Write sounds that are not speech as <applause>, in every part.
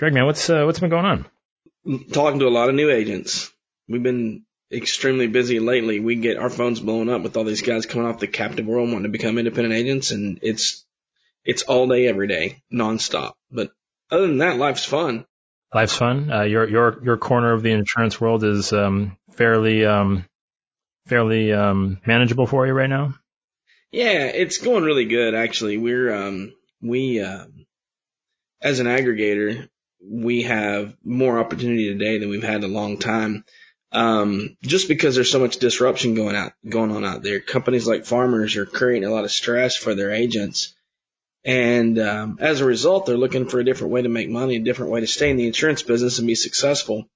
Greg, man, what's uh, what's been going on? Talking to a lot of new agents. We've been extremely busy lately. We get our phones blowing up with all these guys coming off the captive world wanting to become independent agents, and it's it's all day, every day, nonstop. But other than that, life's fun. Life's fun. Uh, your your your corner of the insurance world is um, fairly um, fairly um, manageable for you right now. Yeah, it's going really good actually. We're um, we uh, as an aggregator, we have more opportunity today than we've had in a long time. Um, just because there's so much disruption going out, going on out there. Companies like farmers are creating a lot of stress for their agents. And, um, as a result, they're looking for a different way to make money, a different way to stay in the insurance business and be successful.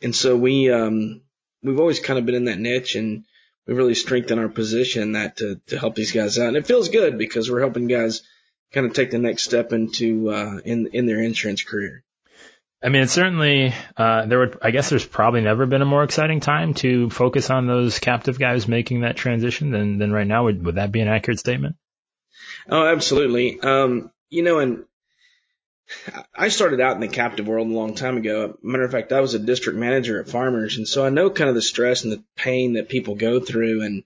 And so we, um, we've always kind of been in that niche and we really strengthened our position that to, to help these guys out. And it feels good because we're helping guys kind of take the next step into, uh, in, in their insurance career. I mean, it's certainly, uh, there would, I guess there's probably never been a more exciting time to focus on those captive guys making that transition than, than right now. Would, would that be an accurate statement? Oh, absolutely. Um, you know, and I started out in the captive world a long time ago. Matter of fact, I was a district manager at Farmers. And so I know kind of the stress and the pain that people go through. And,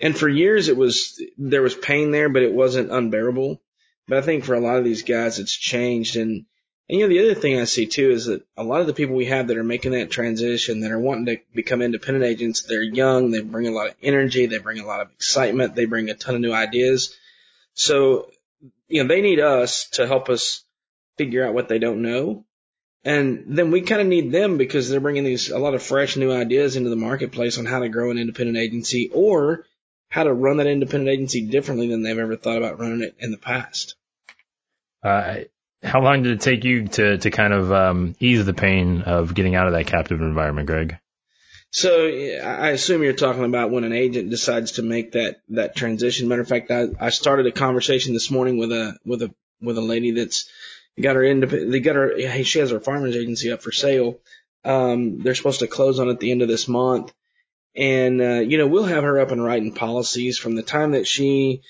and for years it was, there was pain there, but it wasn't unbearable. But I think for a lot of these guys, it's changed. And, and you know, the other thing I see too is that a lot of the people we have that are making that transition, that are wanting to become independent agents, they're young, they bring a lot of energy, they bring a lot of excitement, they bring a ton of new ideas. So, you know, they need us to help us figure out what they don't know. And then we kind of need them because they're bringing these, a lot of fresh new ideas into the marketplace on how to grow an independent agency or how to run that independent agency differently than they've ever thought about running it in the past. Uh, how long did it take you to to kind of um, ease the pain of getting out of that captive environment, Greg? So I assume you're talking about when an agent decides to make that that transition. Matter of fact, I, I started a conversation this morning with a with a with a lady that's got her independent. They got her. She has her farmers agency up for sale. Um, they're supposed to close on at the end of this month, and uh, you know we'll have her up and writing policies from the time that she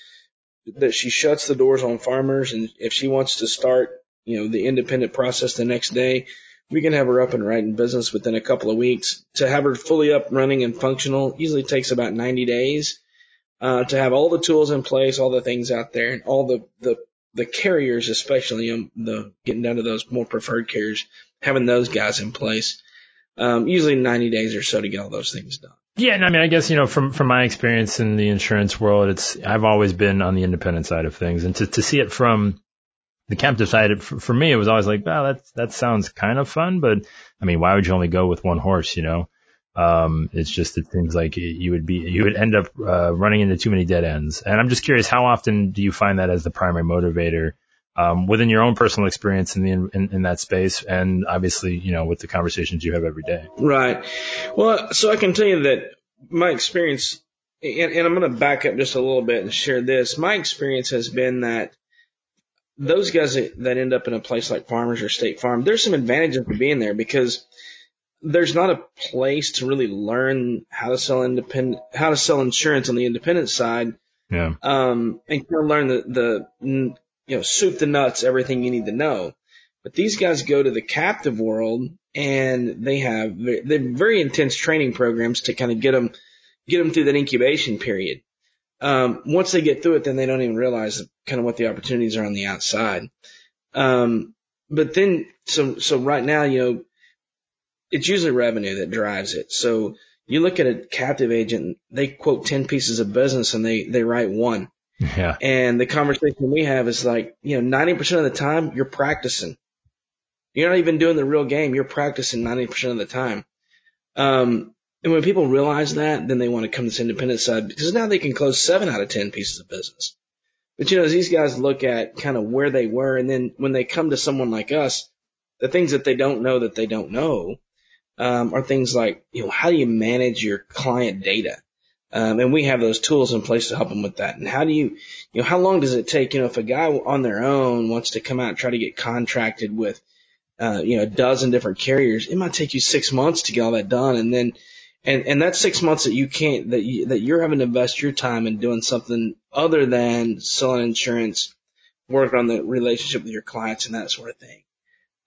that she shuts the doors on farmers, and if she wants to start you know, the independent process the next day, we can have her up and running business within a couple of weeks. To have her fully up running and functional usually takes about 90 days. Uh, to have all the tools in place, all the things out there, and all the the the carriers, especially um, the getting down to those more preferred carriers, having those guys in place. Um, usually 90 days or so to get all those things done. Yeah, and I mean, I guess you know, from from my experience in the insurance world, it's I've always been on the independent side of things, and to to see it from the captive side, for, for me, it was always like, well, that that sounds kind of fun, but I mean, why would you only go with one horse, you know? Um, it's just, it seems like you would be, you would end up, uh, running into too many dead ends. And I'm just curious, how often do you find that as the primary motivator, um, within your own personal experience in the, in, in that space? And obviously, you know, with the conversations you have every day. Right. Well, so I can tell you that my experience, and, and I'm going to back up just a little bit and share this. My experience has been that those guys that, end up in a place like Farmers or State Farm, there's some advantages to being there because there's not a place to really learn how to sell independent, how to sell insurance on the independent side. Yeah. Um, and kind of learn the, the, you know, soup the nuts, everything you need to know. But these guys go to the captive world and they have, they very intense training programs to kind of get them, get them through that incubation period um, once they get through it, then they don't even realize kind of what the opportunities are on the outside. Um, but then, so, so right now, you know, it's usually revenue that drives it. So you look at a captive agent, they quote 10 pieces of business and they, they write one. Yeah. And the conversation we have is like, you know, 90% of the time you're practicing. You're not even doing the real game. You're practicing 90% of the time. Um, and when people realize that, then they want to come to this independent side because now they can close seven out of 10 pieces of business. But you know, as these guys look at kind of where they were and then when they come to someone like us, the things that they don't know that they don't know, um, are things like, you know, how do you manage your client data? Um, and we have those tools in place to help them with that. And how do you, you know, how long does it take, you know, if a guy on their own wants to come out and try to get contracted with, uh, you know, a dozen different carriers, it might take you six months to get all that done. And then, and and that's six months that you can't that you, that you're having to invest your time in doing something other than selling insurance, working on the relationship with your clients and that sort of thing.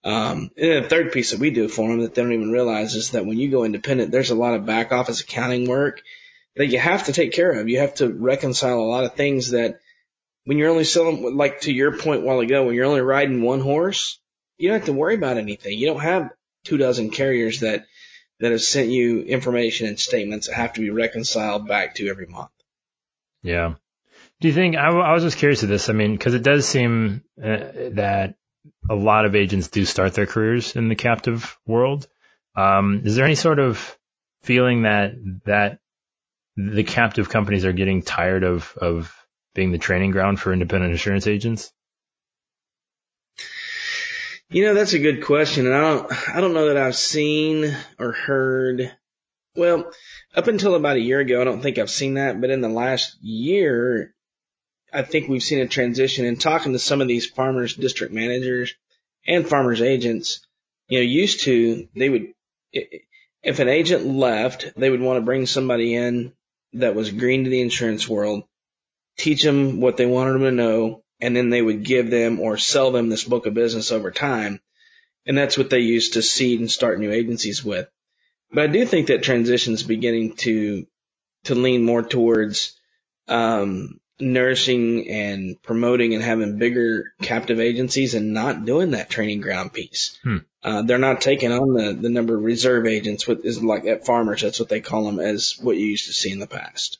Um, and the third piece that we do for them that they don't even realize is that when you go independent, there's a lot of back office accounting work that you have to take care of. You have to reconcile a lot of things that when you're only selling, like to your point a while ago, when you're only riding one horse, you don't have to worry about anything. You don't have two dozen carriers that, that have sent you information and statements that have to be reconciled back to every month. Yeah. Do you think, I, I was just curious of this. I mean, cause it does seem uh, that a lot of agents do start their careers in the captive world. Um, is there any sort of feeling that, that the captive companies are getting tired of, of being the training ground for independent insurance agents? You know, that's a good question. And I don't, I don't know that I've seen or heard. Well, up until about a year ago, I don't think I've seen that. But in the last year, I think we've seen a transition in talking to some of these farmers district managers and farmers agents. You know, used to, they would, if an agent left, they would want to bring somebody in that was green to the insurance world, teach them what they wanted them to know, and then they would give them or sell them this book of business over time. And that's what they used to seed and start new agencies with. But I do think that transition is beginning to to lean more towards um, nursing and promoting and having bigger captive agencies and not doing that training ground piece. Hmm. Uh, they're not taking on the, the number of reserve agents with is like at farmers. That's what they call them as what you used to see in the past.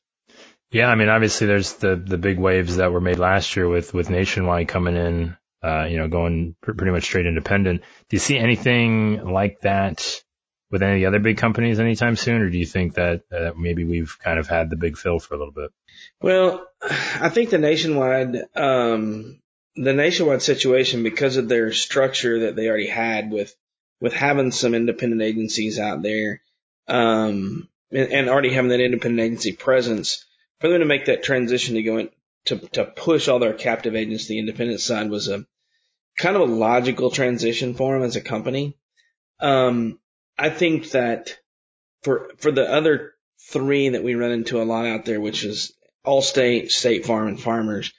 Yeah. I mean, obviously there's the, the big waves that were made last year with, with Nationwide coming in, uh, you know, going pr- pretty much straight independent. Do you see anything like that with any of the other big companies anytime soon, or do you think that uh, maybe we've kind of had the big fill for a little bit? Well, I think the nationwide, um, the nationwide situation because of their structure that they already had with with having some independent agencies out there, um, and, and already having that independent agency presence, for them to make that transition to go in, to to push all their captive agents to the independent side was a kind of a logical transition for them as a company. Um, I think that for for the other three that we run into a lot out there, which is Allstate, State Farm, and Farmers,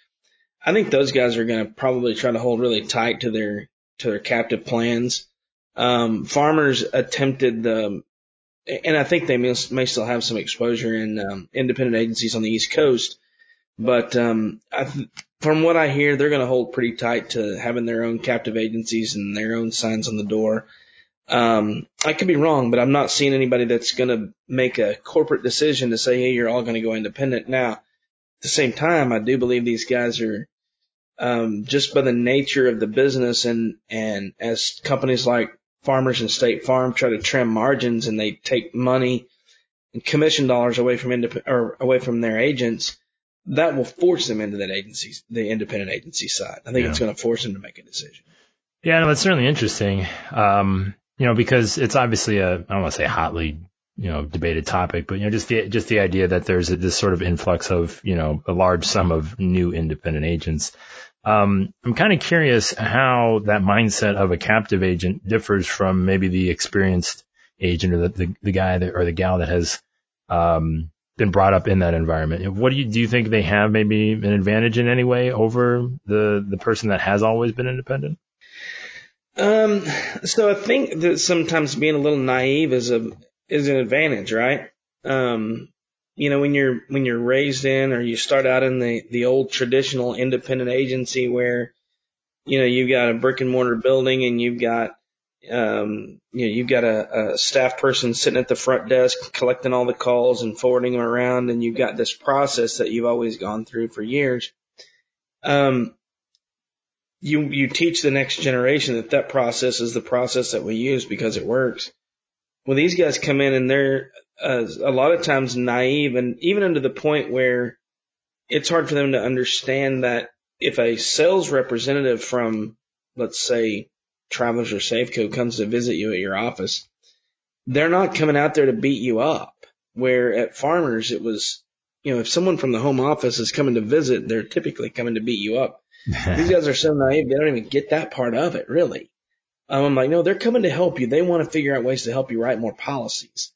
I think those guys are going to probably try to hold really tight to their to their captive plans. Um, farmers attempted the, and I think they may, may still have some exposure in um, independent agencies on the East Coast, but um, I from what I hear, they're going to hold pretty tight to having their own captive agencies and their own signs on the door. Um, I could be wrong, but I'm not seeing anybody that's going to make a corporate decision to say, hey, you're all going to go independent. Now, at the same time, I do believe these guys are, um, just by the nature of the business and, and as companies like Farmers and State Farm try to trim margins and they take money and commission dollars away from indep- or away from their agents, that will force them into that agency, the independent agency side. I think yeah. it's going to force them to make a decision. Yeah, no, it's certainly interesting. Um, you know, because it's obviously a, I don't want to say hotly, you know, debated topic, but, you know, just the, just the idea that there's this sort of influx of, you know, a large sum of new independent agents. Um, I'm kind of curious how that mindset of a captive agent differs from maybe the experienced agent or the, the, the guy that, or the gal that has, um, been brought up in that environment. What do you, do you think they have maybe an advantage in any way over the, the person that has always been independent? Um, so I think that sometimes being a little naive is a is an advantage, right? Um, you know, when you're when you're raised in or you start out in the the old traditional independent agency where you know you've got a brick and mortar building and you've got um, you know you've got a, a staff person sitting at the front desk collecting all the calls and forwarding them around, and you've got this process that you've always gone through for years. Um, you you teach the next generation that that process is the process that we use because it works. Well, these guys come in and they're uh, a lot of times naive and even under the point where it's hard for them to understand that if a sales representative from, let's say, Travelers or Safeco comes to visit you at your office, they're not coming out there to beat you up. Where at Farmers, it was, you know, if someone from the home office is coming to visit, they're typically coming to beat you up. These <laughs> guys are so naive, they don't even get that part of it, really. Um, I'm like, no, they're coming to help you. They want to figure out ways to help you write more policies.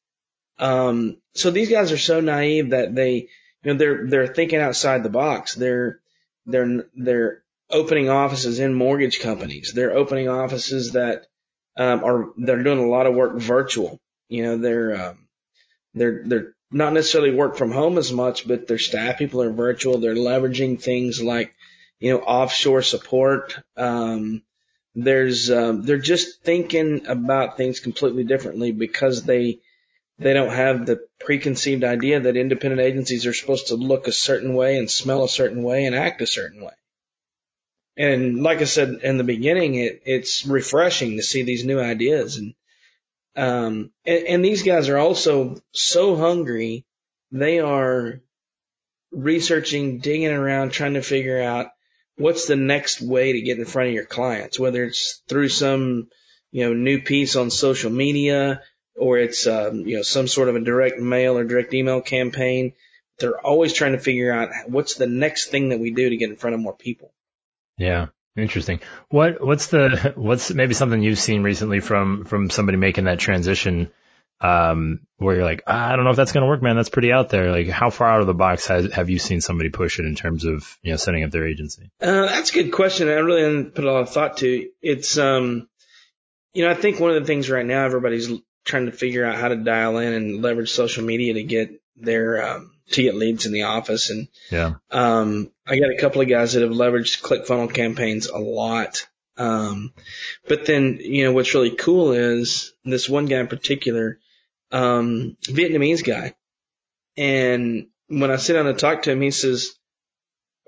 Um, so these guys are so naive that they, you know, they're, they're thinking outside the box. They're, they're, they're opening offices in mortgage companies. They're opening offices that um, are they're doing a lot of work virtual. You know, they're um, they're they're not necessarily work from home as much, but their staff people are virtual. They're leveraging things like you know offshore support. Um, there's um, they're just thinking about things completely differently because they they don't have the preconceived idea that independent agencies are supposed to look a certain way and smell a certain way and act a certain way. And like I said in the beginning, it, it's refreshing to see these new ideas. And, um, and, and these guys are also so hungry. They are researching, digging around, trying to figure out what's the next way to get in front of your clients, whether it's through some, you know, new piece on social media or it's, um, you know, some sort of a direct mail or direct email campaign. They're always trying to figure out what's the next thing that we do to get in front of more people. Yeah. Interesting. What what's the what's maybe something you've seen recently from from somebody making that transition um, where you're like, ah, I don't know if that's going to work, man. That's pretty out there. Like, how far out of the box has, have you seen somebody push it in terms of you know setting up their agency? Uh, that's a good question. I really didn't put a lot of thought to. It's um, you know, I think one of the things right now everybody's trying to figure out how to dial in and leverage social media to get their um, to get leads in the office. And yeah, um, I got a couple of guys that have leveraged ClickFunnels campaigns a lot. Um, but then, you know, what's really cool is this one guy in particular, um, Vietnamese guy. And when I sit down and talk to him, he says,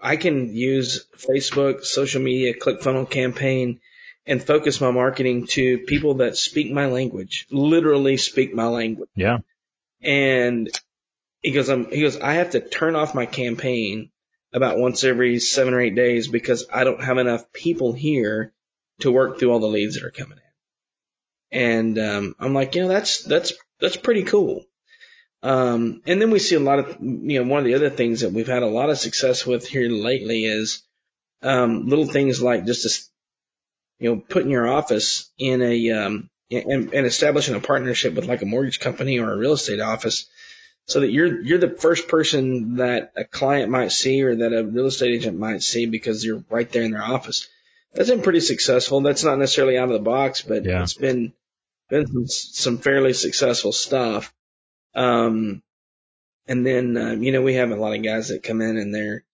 I can use Facebook, social media, ClickFunnels campaign and focus my marketing to people that speak my language, literally speak my language. Yeah. And he goes, I'm, he goes, I have to turn off my campaign about once every seven or eight days because I don't have enough people here to work through all the leads that are coming in. And, um, I'm like, you know, that's, that's, that's pretty cool. Um, and then we see a lot of, you know, one of the other things that we've had a lot of success with here lately is, um, little things like just, a, you know, putting your office in a, um, and, and establishing a partnership with like a mortgage company or a real estate office so that you're you're the first person that a client might see or that a real estate agent might see because you're right there in their office. That's been pretty successful. That's not necessarily out of the box, but yeah. it's been been some, some fairly successful stuff. Um, and then uh, you know we have a lot of guys that come in and they're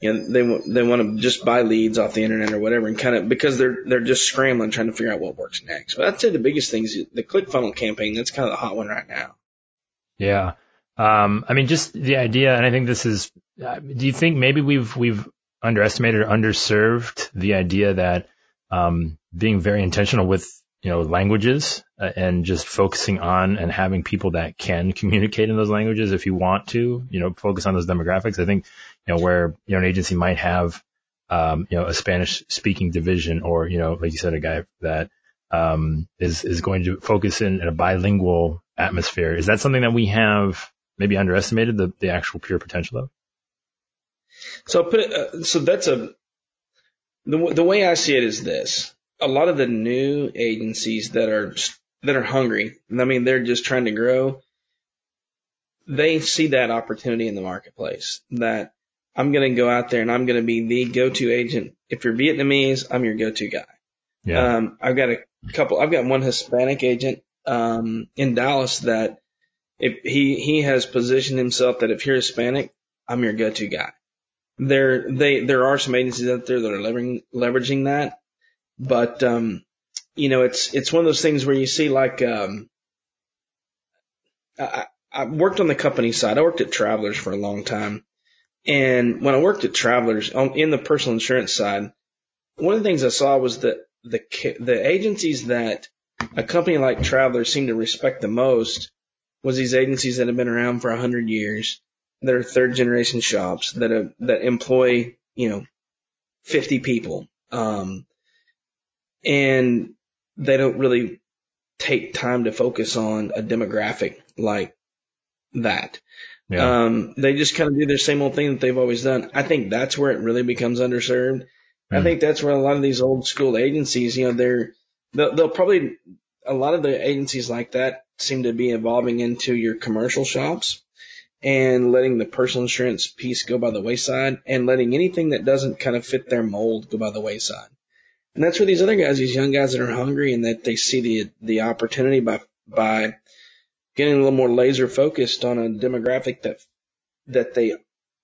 you know they they want to just buy leads off the internet or whatever and kind of because they're they're just scrambling trying to figure out what works next. But I'd say the biggest thing is the ClickFunnels campaign. That's kind of the hot one right now. Yeah. Um, I mean, just the idea, and I think this is, uh, do you think maybe we've, we've underestimated or underserved the idea that, um, being very intentional with, you know, languages uh, and just focusing on and having people that can communicate in those languages if you want to, you know, focus on those demographics. I think, you know, where, you know, an agency might have, um, you know, a Spanish speaking division or, you know, like you said, a guy that, um, is, is going to focus in, in a bilingual atmosphere. Is that something that we have maybe underestimated the, the actual pure potential of? So put it, uh, so that's a, the, the way I see it is this. A lot of the new agencies that are, that are hungry, I mean, they're just trying to grow. They see that opportunity in the marketplace that I'm going to go out there and I'm going to be the go-to agent. If you're Vietnamese, I'm your go-to guy. Yeah. Um, I've got a couple, I've got one Hispanic agent, um, in Dallas that if he he has positioned himself that if you're Hispanic, I'm your go-to guy. There they there are some agencies out there that are leveraging leveraging that, but um, you know it's it's one of those things where you see like um, I, I worked on the company side. I worked at Travelers for a long time, and when I worked at Travelers on in the personal insurance side, one of the things I saw was that the the agencies that a company like Travelers seemed to respect the most was these agencies that have been around for a hundred years. that are third generation shops that have, that employ, you know, 50 people. Um, and they don't really take time to focus on a demographic like that. Yeah. Um, they just kind of do their same old thing that they've always done. I think that's where it really becomes underserved. Mm. I think that's where a lot of these old school agencies, you know, they're, they'll, they'll probably, a lot of the agencies like that seem to be evolving into your commercial shops and letting the personal insurance piece go by the wayside and letting anything that doesn't kind of fit their mold go by the wayside. And that's where these other guys, these young guys that are hungry and that they see the, the opportunity by, by getting a little more laser focused on a demographic that, that they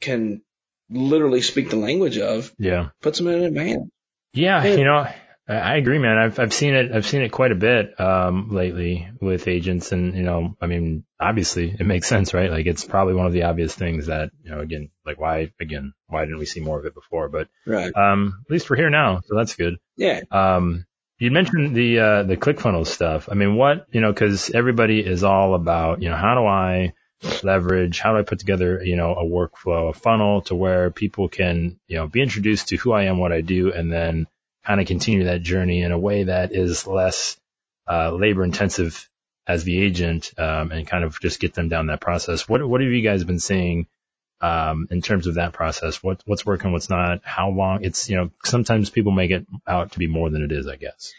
can literally speak the language of. Yeah. Puts them in an advantage. Yeah. You know, I agree, man. I've I've seen it. I've seen it quite a bit um, lately with agents, and you know, I mean, obviously, it makes sense, right? Like, it's probably one of the obvious things that you know, again, like, why, again, why didn't we see more of it before? But right. um, at least we're here now, so that's good. Yeah. Um, you mentioned the uh, the ClickFunnels stuff. I mean, what you know, because everybody is all about you know, how do I leverage? How do I put together you know a workflow, a funnel to where people can you know be introduced to who I am, what I do, and then kind of continue that journey in a way that is less uh, labor intensive as the agent um, and kind of just get them down that process. What what have you guys been seeing um, in terms of that process? What what's working, what's not? How long? It's you know sometimes people make it out to be more than it is, I guess.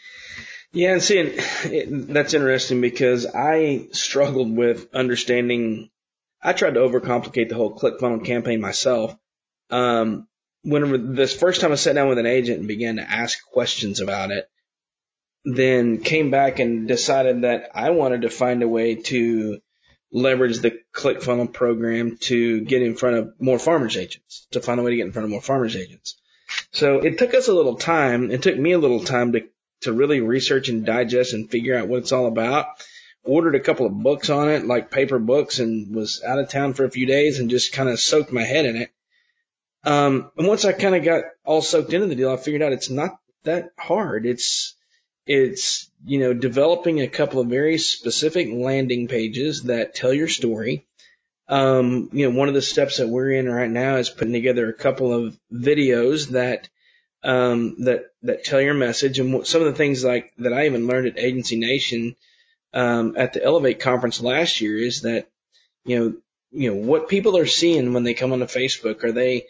Yeah, and see, that's interesting because I struggled with understanding. I tried to overcomplicate the whole ClickFunnels campaign myself. Um, whenever this first time I sat down with an agent and began to ask questions about it, then came back and decided that I wanted to find a way to leverage the ClickFunnels program to get in front of more farmers agents, to find a way to get in front of more farmers agents. So it took us a little time. It took me a little time to, to really research and digest and figure out what it's all about. Ordered a couple of books on it, like paper books, and was out of town for a few days and just kind of soaked my head in it. Um, and once I kind of got all soaked into the deal, I figured out it's not that hard. It's, it's, you know, developing a couple of very specific landing pages that tell your story. Um, you know, one of the steps that we're in right now is putting together a couple of videos that, um, that, that tell your message. And some of the things like that I even learned at Agency Nation, um, at the Elevate conference last year is that, you know, you know, what people are seeing when they come onto Facebook, are they,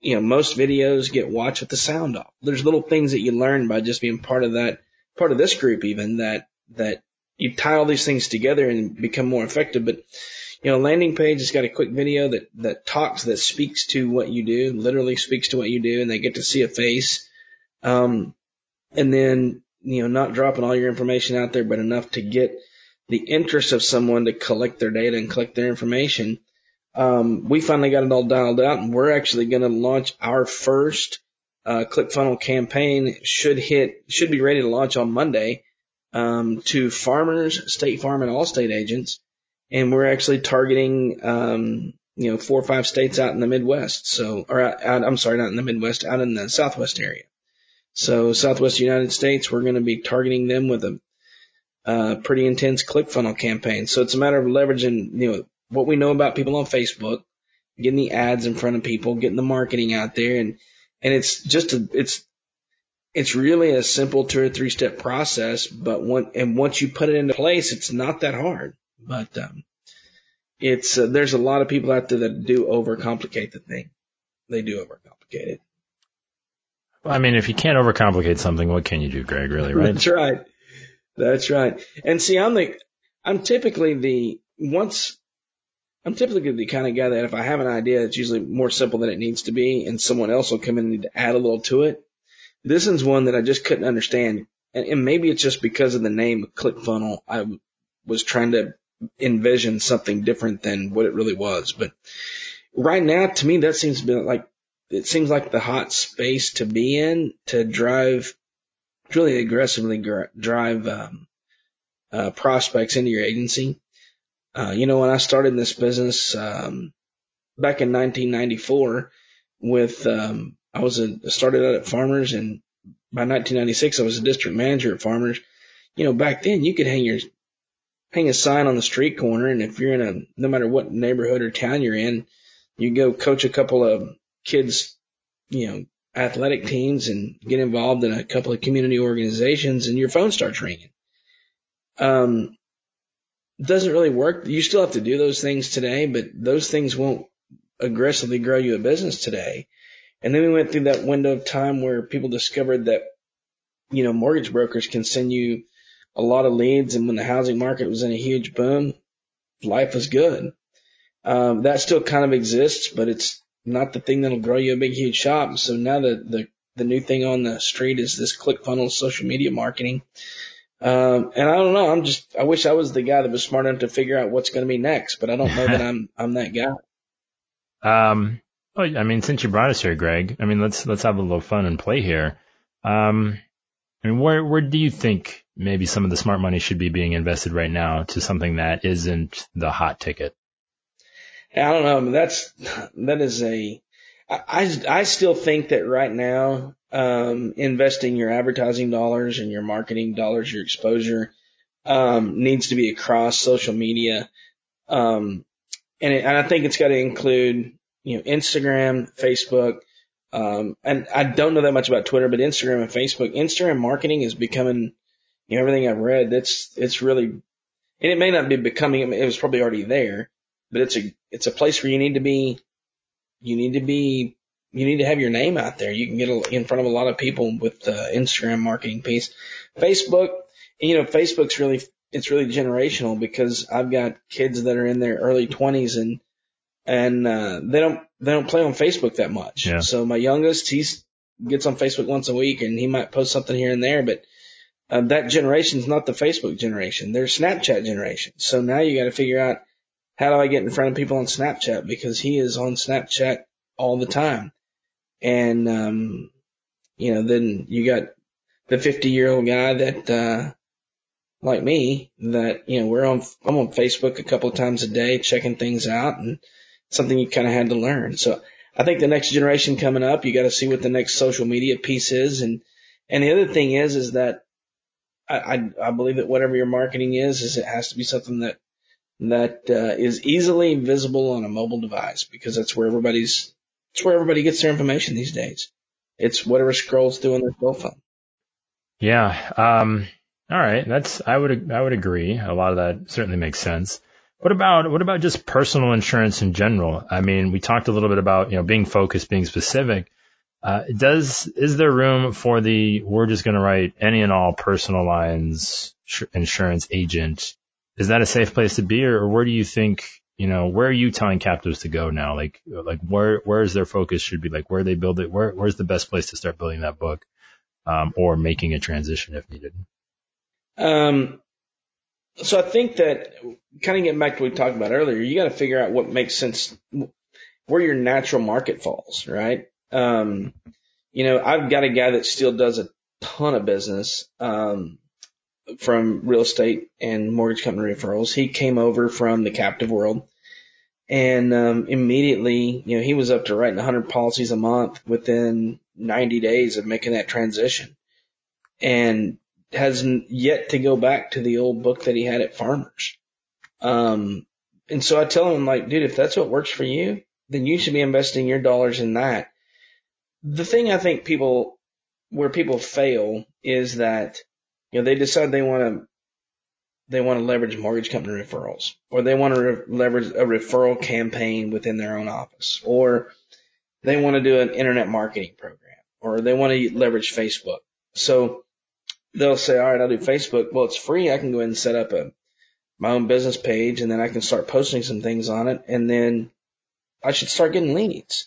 you know, most videos get watched with the sound off. There's little things that you learn by just being part of that, part of this group even that, that you tie all these things together and become more effective. But, you know, landing page has got a quick video that, that talks, that speaks to what you do, literally speaks to what you do and they get to see a face. Um, and then, you know, not dropping all your information out there, but enough to get the interest of someone to collect their data and collect their information um, we finally got it all dialed out, and we're actually going to launch our first uh, ClickFunnels campaign. Should hit, should be ready to launch on Monday um, to farmers, State Farm, and Allstate agents, and we're actually targeting um, you know four or five states out in the Midwest. So, or out, I'm sorry, not in the Midwest, out in the Southwest area. So, Southwest United States, we're going to be targeting them with a uh, pretty intense ClickFunnels campaign. So it's a matter of leveraging, you know, what we know about people on Facebook, getting the ads in front of people, getting the marketing out there, and and it's just a it's it's really a simple two or three step process. But one and once you put it into place, it's not that hard. But um, it's uh, there's a lot of people out there that do overcomplicate the thing. They do overcomplicate it. I mean, if you can't overcomplicate something, what can you do, Greg? Really, right? That's right. That's right. And see, I'm the I'm typically the once I'm typically the kind of guy that if I have an idea, it's usually more simple than it needs to be, and someone else will come in and add a little to it. This is one that I just couldn't understand, and, and maybe it's just because of the name ClickFunnels. I was trying to envision something different than what it really was, but right now, to me, that seems to be like it seems like the hot space to be in to drive, really aggressively drive um, uh, prospects into your agency. Uh, you know, when I started this business um, back in 1994, with um, I was a started out at Farmers, and by 1996 I was a district manager at Farmers. You know, back then you could hang your hang a sign on the street corner, and if you're in a no matter what neighborhood or town you're in, you go coach a couple of kids, you know, athletic teams and get involved in a couple of community organizations, and your phone starts ringing. Um, doesn't really work. You still have to do those things today, but those things won't aggressively grow you a business today. And then we went through that window of time where people discovered that, you know, mortgage brokers can send you a lot of leads. And when the housing market was in a huge boom, life was good. Um, that still kind of exists, but it's not the thing that'll grow you a big, huge shop. So now the, the the new thing on the street is this click funnel social media marketing. Um, and I don't know. I'm just, I wish I was the guy that was smart enough to figure out what's going to be next, but I don't know that I'm, <laughs> I'm that guy. Um, well, I mean, since you brought us here, Greg, I mean, let's, let's have a little fun and play here. Um, I mean, where, where do you think maybe some of the smart money should be being invested right now to something that isn't the hot ticket? I don't know. I mean, that's, that is a, I, I still think that right now, um, investing your advertising dollars and your marketing dollars, your exposure, um, needs to be across social media. Um, and, it, and I think it's got to include, you know, Instagram, Facebook, um, and I don't know that much about Twitter, but Instagram and Facebook, Instagram marketing is becoming, you know, everything I've read, that's, it's really, and it may not be becoming, it was probably already there, but it's a, it's a place where you need to be you need to be you need to have your name out there. You can get in front of a lot of people with the Instagram marketing piece. Facebook, you know, Facebook's really it's really generational because I've got kids that are in their early 20s and and uh, they don't they don't play on Facebook that much. Yeah. So my youngest, he's gets on Facebook once a week and he might post something here and there, but uh, that generation's not the Facebook generation. They're Snapchat generation. So now you got to figure out how do I get in front of people on Snapchat? Because he is on Snapchat all the time. And, um, you know, then you got the 50 year old guy that, uh, like me, that, you know, we're on, I'm on Facebook a couple of times a day checking things out and something you kind of had to learn. So I think the next generation coming up, you got to see what the next social media piece is. And, and the other thing is, is that I, I, I believe that whatever your marketing is, is it has to be something that that uh, is easily visible on a mobile device because that's where everybody's it's where everybody gets their information these days. It's whatever scrolls through on their cell phone. Yeah. Um, all right. That's I would I would agree. A lot of that certainly makes sense. What about what about just personal insurance in general? I mean, we talked a little bit about you know being focused, being specific. Uh, does is there room for the we're just going to write any and all personal lines insurance agent is that a safe place to be, or, or where do you think you know where are you telling captives to go now? Like like where where is their focus should be? Like where they build it? Where where's the best place to start building that book, um, or making a transition if needed? Um, so I think that kind of getting back to what we talked about earlier, you got to figure out what makes sense, where your natural market falls, right? Um, you know, I've got a guy that still does a ton of business. Um, from real estate and mortgage company referrals. He came over from the captive world and um, immediately, you know, he was up to writing 100 policies a month within 90 days of making that transition and has yet to go back to the old book that he had at Farmers. Um, and so I tell him like, dude, if that's what works for you, then you should be investing your dollars in that. The thing I think people, where people fail is that you know, they decide they want to they want to leverage mortgage company referrals, or they want to re- leverage a referral campaign within their own office, or they want to do an internet marketing program, or they want to leverage Facebook. So they'll say, all right, I'll do Facebook. Well, it's free. I can go ahead and set up a my own business page, and then I can start posting some things on it, and then I should start getting leads.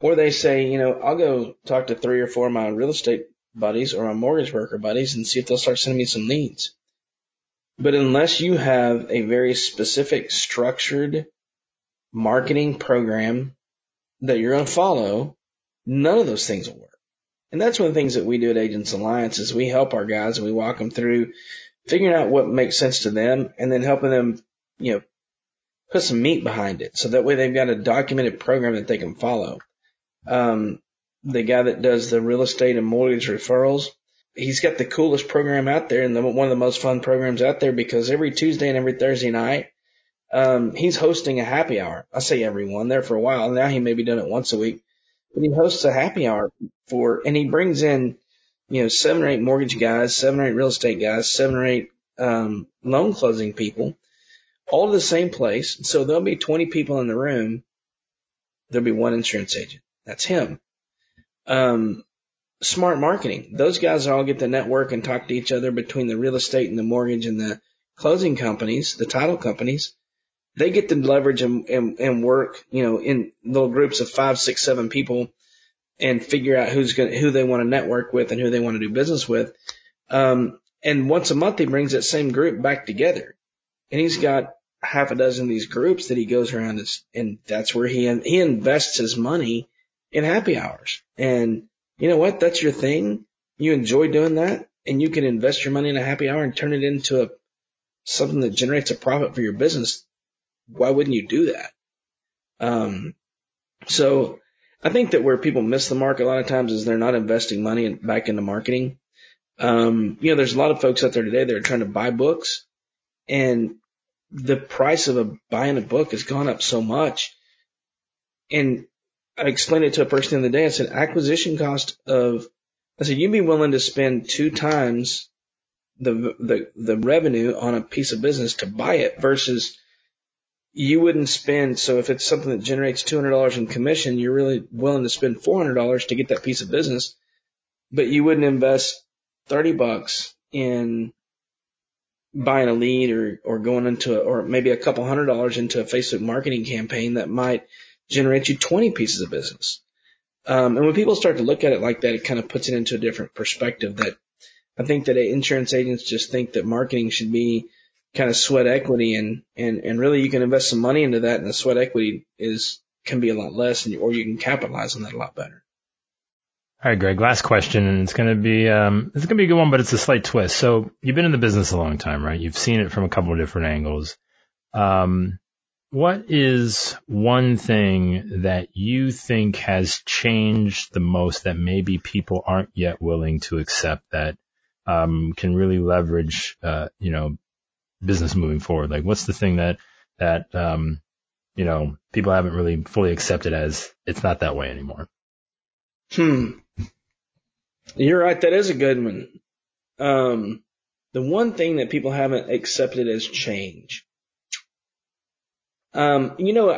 Or they say, you know, I'll go talk to three or four of my real estate buddies or my mortgage broker buddies and see if they'll start sending me some leads. But unless you have a very specific structured marketing program that you're going to follow, none of those things will work. And that's one of the things that we do at Agents Alliance is we help our guys and we walk them through figuring out what makes sense to them and then helping them, you know, put some meat behind it. So that way they've got a documented program that they can follow. Um, the guy that does the real estate and mortgage referrals. He's got the coolest program out there and the, one of the most fun programs out there because every Tuesday and every Thursday night, um, he's hosting a happy hour. I say everyone there for a while. Now he may be doing it once a week, but he hosts a happy hour for, and he brings in, you know, seven or eight mortgage guys, seven or eight real estate guys, seven or eight, um, loan closing people all to the same place. So there'll be 20 people in the room. There'll be one insurance agent. That's him um, smart marketing. Those guys all get to network and talk to each other between the real estate and the mortgage and the closing companies, the title companies. They get to leverage and, and, and work, you know, in little groups of five, six, seven people and figure out who's going to, who they want to network with and who they want to do business with. Um, and once a month he brings that same group back together, and he's got half a dozen of these groups that he goes around and, and that's where he he invests his money in happy hours. And you know what? That's your thing. You enjoy doing that, and you can invest your money in a happy hour and turn it into a something that generates a profit for your business. Why wouldn't you do that? Um, so I think that where people miss the mark a lot of times is they're not investing money in, back into marketing. Um, you know, there's a lot of folks out there today that are trying to buy books and the price of a buying a book has gone up so much. And I explained it to a person the other day. I said, acquisition cost of, I said, you'd be willing to spend two times the, the, the revenue on a piece of business to buy it versus you wouldn't spend. So if it's something that generates $200 in commission, you're really willing to spend $400 to get that piece of business, but you wouldn't invest 30 bucks in buying a lead or, or going into or maybe a couple hundred dollars into a Facebook marketing campaign that might generate you 20 pieces of business. Um, and when people start to look at it like that, it kind of puts it into a different perspective that I think that insurance agents just think that marketing should be kind of sweat equity and, and, and really you can invest some money into that and the sweat equity is, can be a lot less and, or you can capitalize on that a lot better. All right, Greg, last question, and it's going to be, um, it's going to be a good one, but it's a slight twist. So you've been in the business a long time, right? You've seen it from a couple of different angles. Um, what is one thing that you think has changed the most that maybe people aren't yet willing to accept that um, can really leverage, uh, you know, business moving forward? Like, what's the thing that that um, you know people haven't really fully accepted as it's not that way anymore? Hmm. You're right. That is a good one. Um, the one thing that people haven't accepted as change. Um, you know,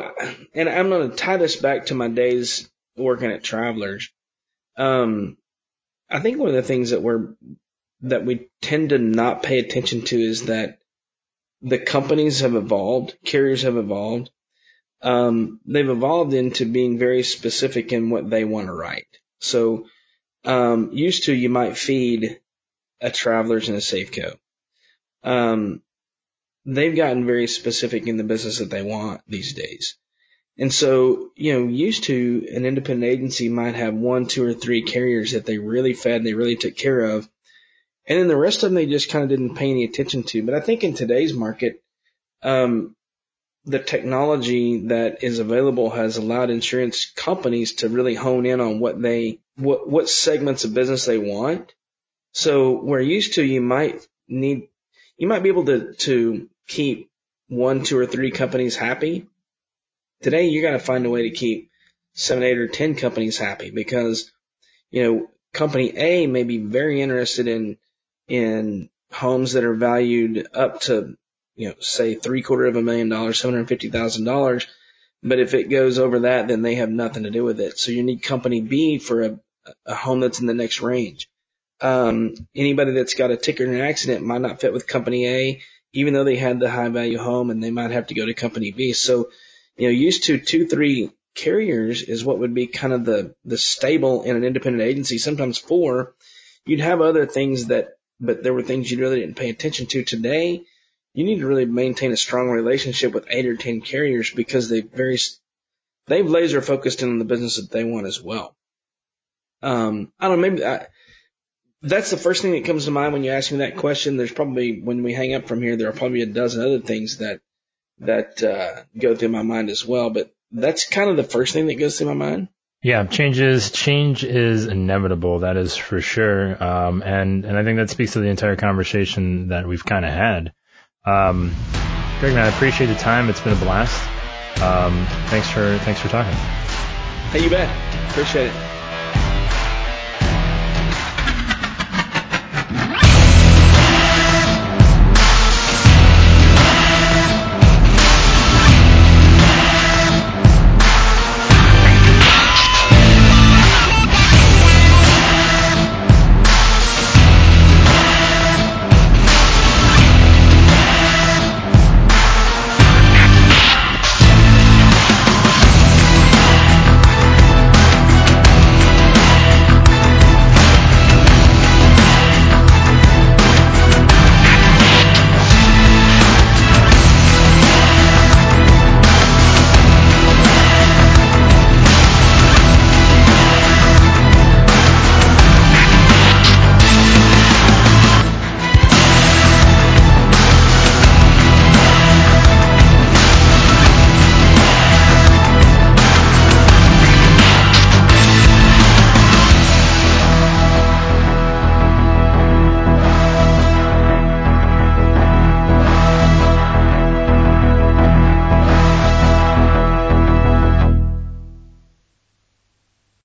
and I'm going to tie this back to my days working at Travelers. Um, I think one of the things that we're that we tend to not pay attention to is that the companies have evolved, carriers have evolved. Um, they've evolved into being very specific in what they want to write. So, um, used to you might feed a travelers and a Safeco. Um, they've gotten very specific in the business that they want these days. And so, you know, used to an independent agency might have one, two or three carriers that they really fed, they really took care of. And then the rest of them they just kind of didn't pay any attention to. But I think in today's market, um, the technology that is available has allowed insurance companies to really hone in on what they what what segments of business they want. So where used to you might need you might be able to to keep one, two, or three companies happy. Today you got to find a way to keep seven, eight, or ten companies happy because you know company A may be very interested in in homes that are valued up to, you know, say three quarter of a million dollars, seven hundred fifty thousand dollars. But if it goes over that, then they have nothing to do with it. So you need company B for a, a home that's in the next range. Um, anybody that's got a ticket in an accident might not fit with company A, even though they had the high value home and they might have to go to company B. So, you know, used to two, three carriers is what would be kind of the, the stable in an independent agency, sometimes four. You'd have other things that but there were things you really didn't pay attention to today. You need to really maintain a strong relationship with eight or ten carriers because they very they've laser focused in on the business that they want as well. Um, I don't know, maybe I, that's the first thing that comes to mind when you ask me that question. There's probably when we hang up from here, there are probably a dozen other things that that uh, go through my mind as well. But that's kind of the first thing that goes through my mind. Yeah, changes. Change is inevitable. That is for sure. Um, and and I think that speaks to the entire conversation that we've kind of had. Um, Greg, man, I appreciate the time. It's been a blast. Um, thanks for thanks for talking. Hey, you bet. Appreciate it.